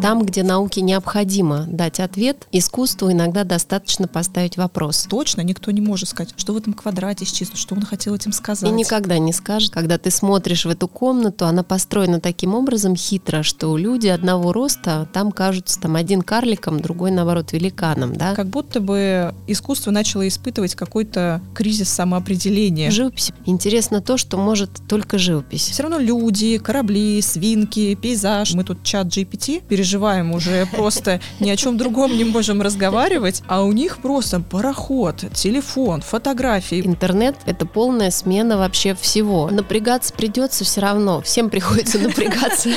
Там, где науке необходимо дать ответ, искусству иногда достаточно поставить вопрос. Точно никто не может сказать, что в этом квадрате исчислено, что он хотел этим сказать. И никогда не скажет, когда ты смотришь в эту комнату, она построена таким образом хитро, что люди одного роста там кажутся там один карликом, другой наоборот великаном, да? Как будто бы искусство начало испытывать какой-то кризис самоопределения. Живопись. Интересно то, что может только живопись. Все равно люди, корабли, свинки, пейзаж. Мы тут чат GPT переживаем уже просто ни о чем другом не можем разговаривать, а у них просто пароход, телефон, фотографии. Интернет — это полная смена вообще всего. Напрягаться придется все равно. Всем приходится напрягаться.